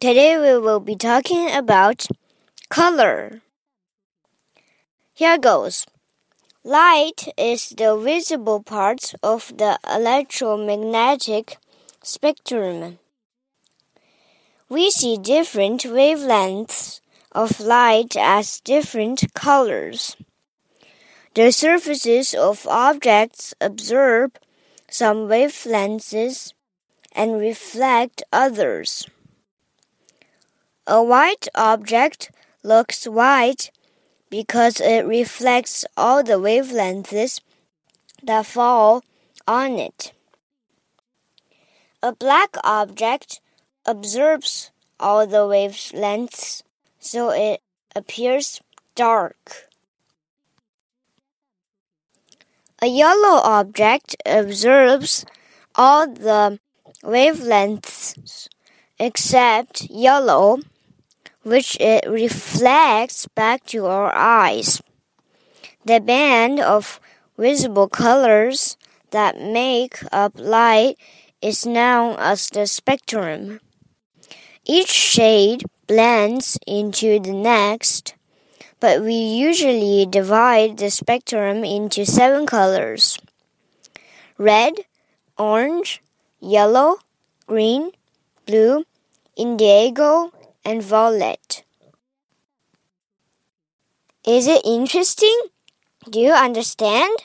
Today we will be talking about color. Here goes. Light is the visible part of the electromagnetic spectrum. We see different wavelengths of light as different colors. The surfaces of objects absorb some wavelengths and reflect others. A white object looks white because it reflects all the wavelengths that fall on it. A black object absorbs all the wavelengths, so it appears dark. A yellow object absorbs all the wavelengths except yellow, which it reflects back to our eyes. The band of visible colors that make up light is known as the spectrum. Each shade blends into the next, but we usually divide the spectrum into seven colors red, orange, yellow, green, blue, indigo, and violet. Is it interesting? Do you understand?